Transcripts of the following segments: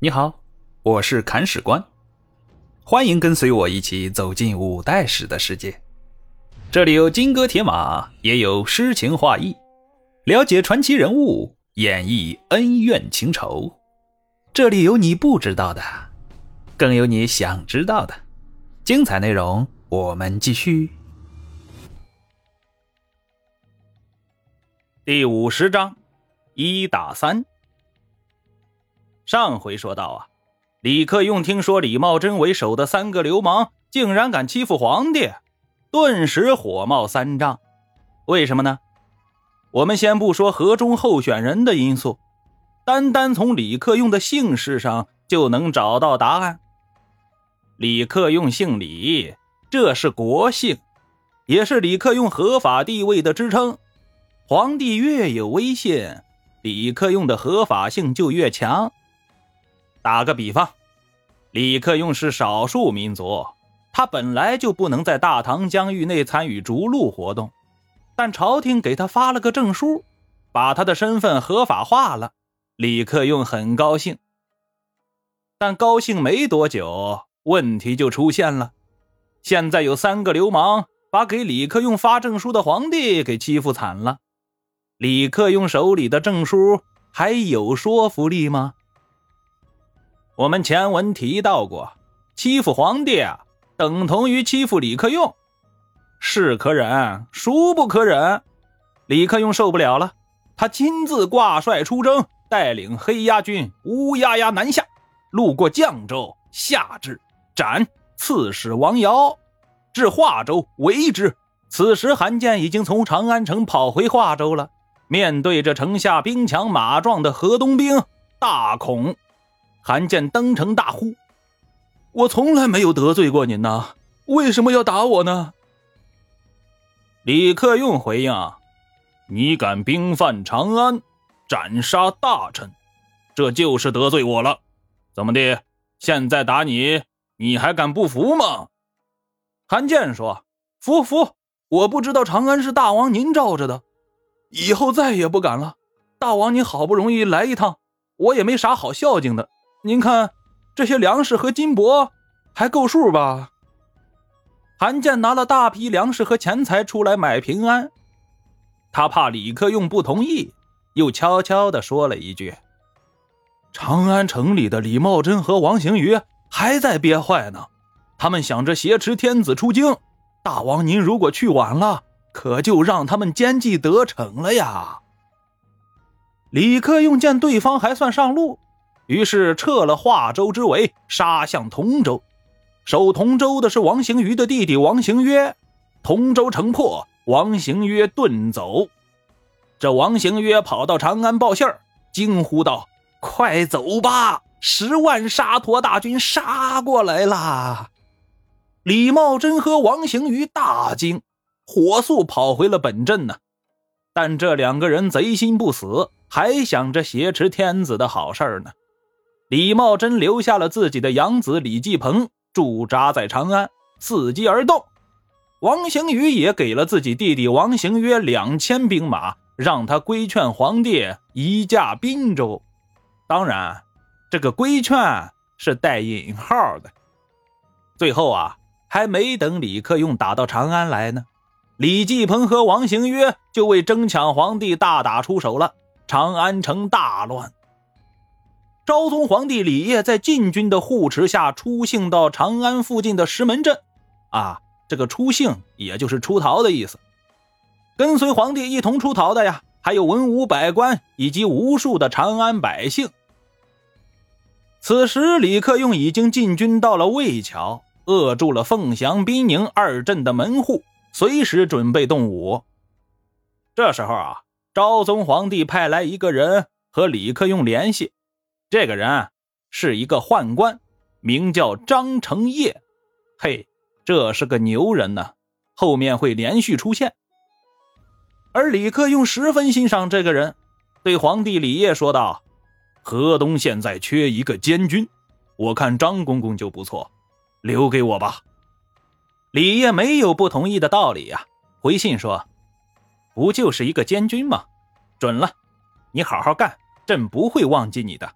你好，我是砍史官，欢迎跟随我一起走进五代史的世界。这里有金戈铁马，也有诗情画意，了解传奇人物，演绎恩怨情仇。这里有你不知道的，更有你想知道的。精彩内容，我们继续。第五十章，一打三。上回说到啊，李克用听说李茂贞为首的三个流氓竟然敢欺负皇帝，顿时火冒三丈。为什么呢？我们先不说河中候选人的因素，单单从李克用的姓氏上就能找到答案。李克用姓李，这是国姓，也是李克用合法地位的支撑。皇帝越有威信，李克用的合法性就越强。打个比方，李克用是少数民族，他本来就不能在大唐疆域内参与逐鹿活动，但朝廷给他发了个证书，把他的身份合法化了。李克用很高兴，但高兴没多久，问题就出现了。现在有三个流氓把给李克用发证书的皇帝给欺负惨了，李克用手里的证书还有说服力吗？我们前文提到过，欺负皇帝啊，等同于欺负李克用，是可忍，孰不可忍？李克用受不了了，他亲自挂帅出征，带领黑鸭军乌压压南下，路过绛州，下至斩刺史王尧，至华州围之。此时韩建已经从长安城跑回华州了，面对着城下兵强马壮的河东兵，大恐。韩建登城大呼：“我从来没有得罪过您呐，为什么要打我呢？”李克用回应：“你敢兵犯长安，斩杀大臣，这就是得罪我了。怎么的？现在打你，你还敢不服吗？”韩建说：“服服，我不知道长安是大王您罩着的，以后再也不敢了。大王您好不容易来一趟，我也没啥好孝敬的。”您看，这些粮食和金帛还够数吧？韩建拿了大批粮食和钱财出来买平安，他怕李克用不同意，又悄悄地说了一句：“长安城里的李茂贞和王行瑜还在憋坏呢，他们想着挟持天子出京。大王您如果去晚了，可就让他们奸计得逞了呀。”李克用见对方还算上路。于是撤了华州之围，杀向同州。守同州的是王行瑜的弟弟王行约。同州城破，王行约遁走。这王行约跑到长安报信儿，惊呼道：“快走吧，十万沙陀大军杀过来了！”李茂贞和王行瑜大惊，火速跑回了本镇呢。但这两个人贼心不死，还想着挟持天子的好事儿呢。李茂贞留下了自己的养子李继鹏驻扎在长安，伺机而动。王行瑜也给了自己弟弟王行约两千兵马，让他规劝皇帝移驾滨州。当然，这个规劝是带引号的。最后啊，还没等李克用打到长安来呢，李继鹏和王行约就为争抢皇帝大打出手了，长安城大乱。昭宗皇帝李晔在禁军的护持下出幸到长安附近的石门镇，啊，这个出幸也就是出逃的意思。跟随皇帝一同出逃的呀，还有文武百官以及无数的长安百姓。此时，李克用已经进军到了魏桥，扼住了凤翔、滨宁二镇的门户，随时准备动武。这时候啊，昭宗皇帝派来一个人和李克用联系。这个人是一个宦官，名叫张承业。嘿，这是个牛人呢，后面会连续出现。而李克用十分欣赏这个人，对皇帝李晔说道：“河东现在缺一个监军，我看张公公就不错，留给我吧。”李晔没有不同意的道理呀，回信说：“不就是一个监军吗？准了，你好好干，朕不会忘记你的。”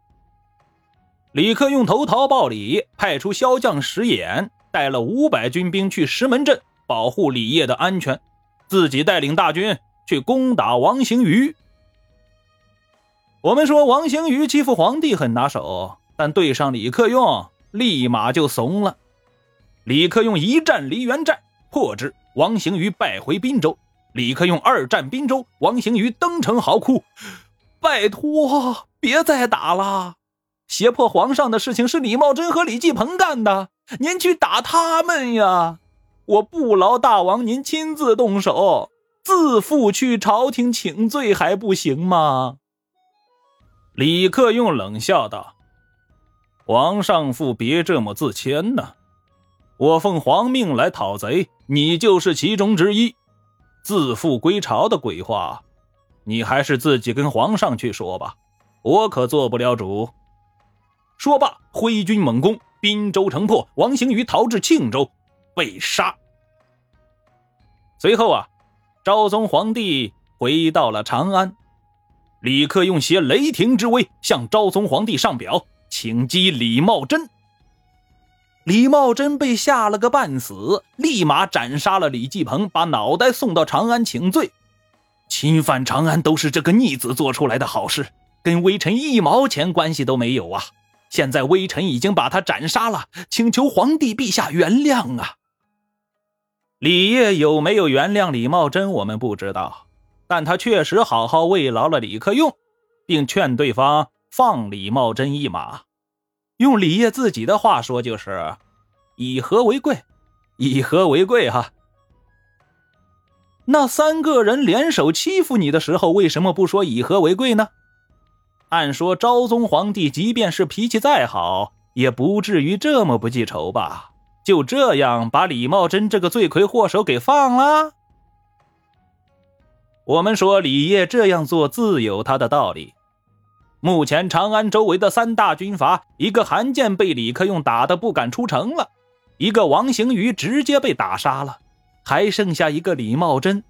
李克用投桃报李，派出骁将石俨带了五百军兵去石门镇保护李业的安全，自己带领大军去攻打王行瑜。我们说王行瑜欺负皇帝很拿手，但对上李克用，立马就怂了。李克用一战梨园战破之，王行瑜败回滨州。李克用二战滨州，王行瑜登城嚎哭：“拜托，别再打了！胁迫皇上的事情是李茂贞和李继鹏干的，您去打他们呀！我不劳大王您亲自动手，自负去朝廷请罪还不行吗？”李克用冷笑道：“皇上父别这么自谦呐！我奉皇命来讨贼，你就是其中之一。”自负归朝的鬼话，你还是自己跟皇上去说吧，我可做不了主。说罢，挥军猛攻，滨州城破，王行瑜逃至庆州，被杀。随后啊，昭宗皇帝回到了长安，李克用携雷霆之威向昭宗皇帝上表，请击李茂贞。李茂贞被吓了个半死，立马斩杀了李继鹏，把脑袋送到长安请罪。侵犯长安都是这个逆子做出来的好事，跟微臣一毛钱关系都没有啊！现在微臣已经把他斩杀了，请求皇帝陛下原谅啊！李业有没有原谅李茂贞，我们不知道，但他确实好好慰劳了李克用，并劝对方放李茂贞一马。用李业自己的话说，就是以和为贵，以和为贵哈。那三个人联手欺负你的时候，为什么不说以和为贵呢？按说昭宗皇帝即便是脾气再好，也不至于这么不记仇吧？就这样把李茂贞这个罪魁祸首给放了？我们说李业这样做自有他的道理。目前长安周围的三大军阀，一个韩建被李克用打得不敢出城了，一个王行瑜直接被打杀了，还剩下一个李茂贞。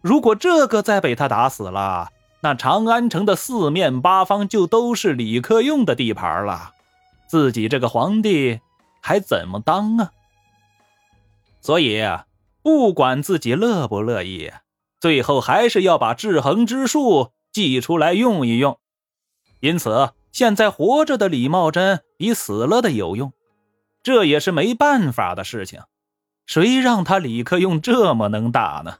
如果这个再被他打死了，那长安城的四面八方就都是李克用的地盘了，自己这个皇帝还怎么当啊？所以，不管自己乐不乐意，最后还是要把制衡之术祭出来用一用。因此，现在活着的李茂贞比死了的有用，这也是没办法的事情。谁让他李克用这么能打呢？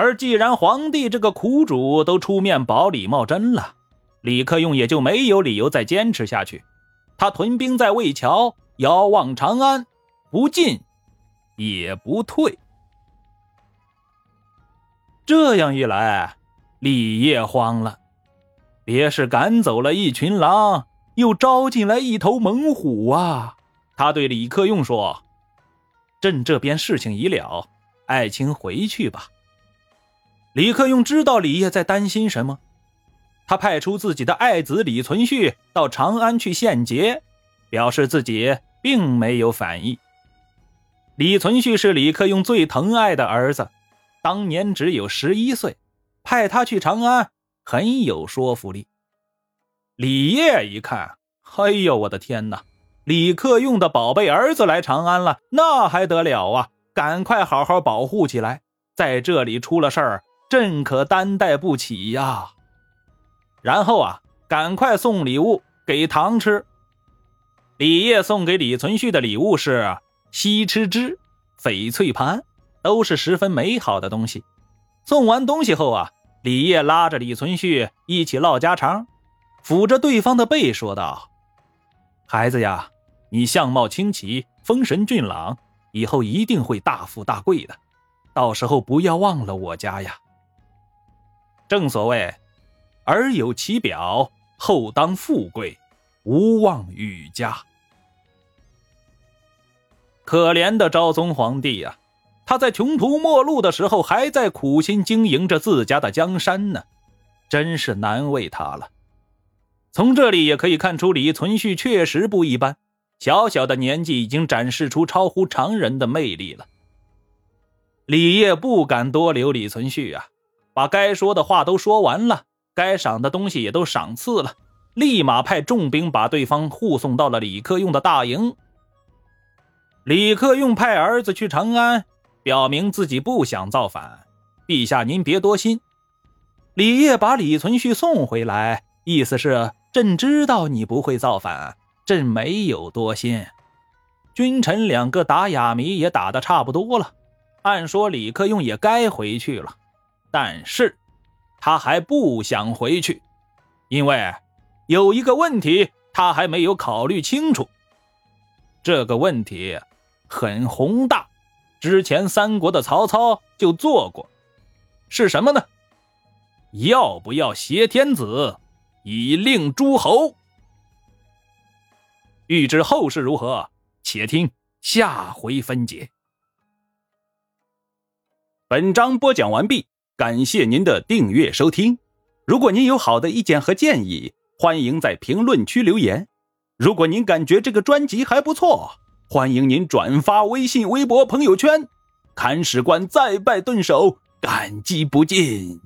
而既然皇帝这个苦主都出面保李茂贞了，李克用也就没有理由再坚持下去。他屯兵在魏桥，遥望长安，不进也不退。这样一来，李业慌了。别是赶走了一群狼，又招进来一头猛虎啊！他对李克用说：“朕这边事情已了，爱卿回去吧。”李克用知道李业在担心什么，他派出自己的爱子李存勖到长安去献捷，表示自己并没有反意。李存勖是李克用最疼爱的儿子，当年只有十一岁，派他去长安。很有说服力。李业一看，哎呦，我的天哪！李克用的宝贝儿子来长安了，那还得了啊！赶快好好保护起来，在这里出了事儿，朕可担待不起呀。然后啊，赶快送礼物给唐吃。李业送给李存勖的礼物是西吃之、翡翠盘，都是十分美好的东西。送完东西后啊。李业拉着李存勖一起唠家常，抚着对方的背说道：“孩子呀，你相貌清奇，风神俊朗，以后一定会大富大贵的。到时候不要忘了我家呀。正所谓，儿有其表，后当富贵，无忘与家。可怜的昭宗皇帝呀！”他在穷途末路的时候，还在苦心经营着自家的江山呢，真是难为他了。从这里也可以看出，李存勖确实不一般，小小的年纪已经展示出超乎常人的魅力了。李业不敢多留李存勖啊，把该说的话都说完了，该赏的东西也都赏赐了，立马派重兵把对方护送到了李克用的大营。李克用派儿子去长安，表明自己不想造反。陛下，您别多心。李业把李存勖送回来，意思是朕知道你不会造反，朕没有多心。君臣两个打哑谜也打得差不多了，按说李克用也该回去了，但是他还不想回去，因为有一个问题他还没有考虑清楚。这个问题。很宏大，之前三国的曹操就做过，是什么呢？要不要挟天子以令诸侯？欲知后事如何，且听下回分解。本章播讲完毕，感谢您的订阅收听。如果您有好的意见和建议，欢迎在评论区留言。如果您感觉这个专辑还不错。欢迎您转发微信、微博、朋友圈，看史官再拜顿首，感激不尽。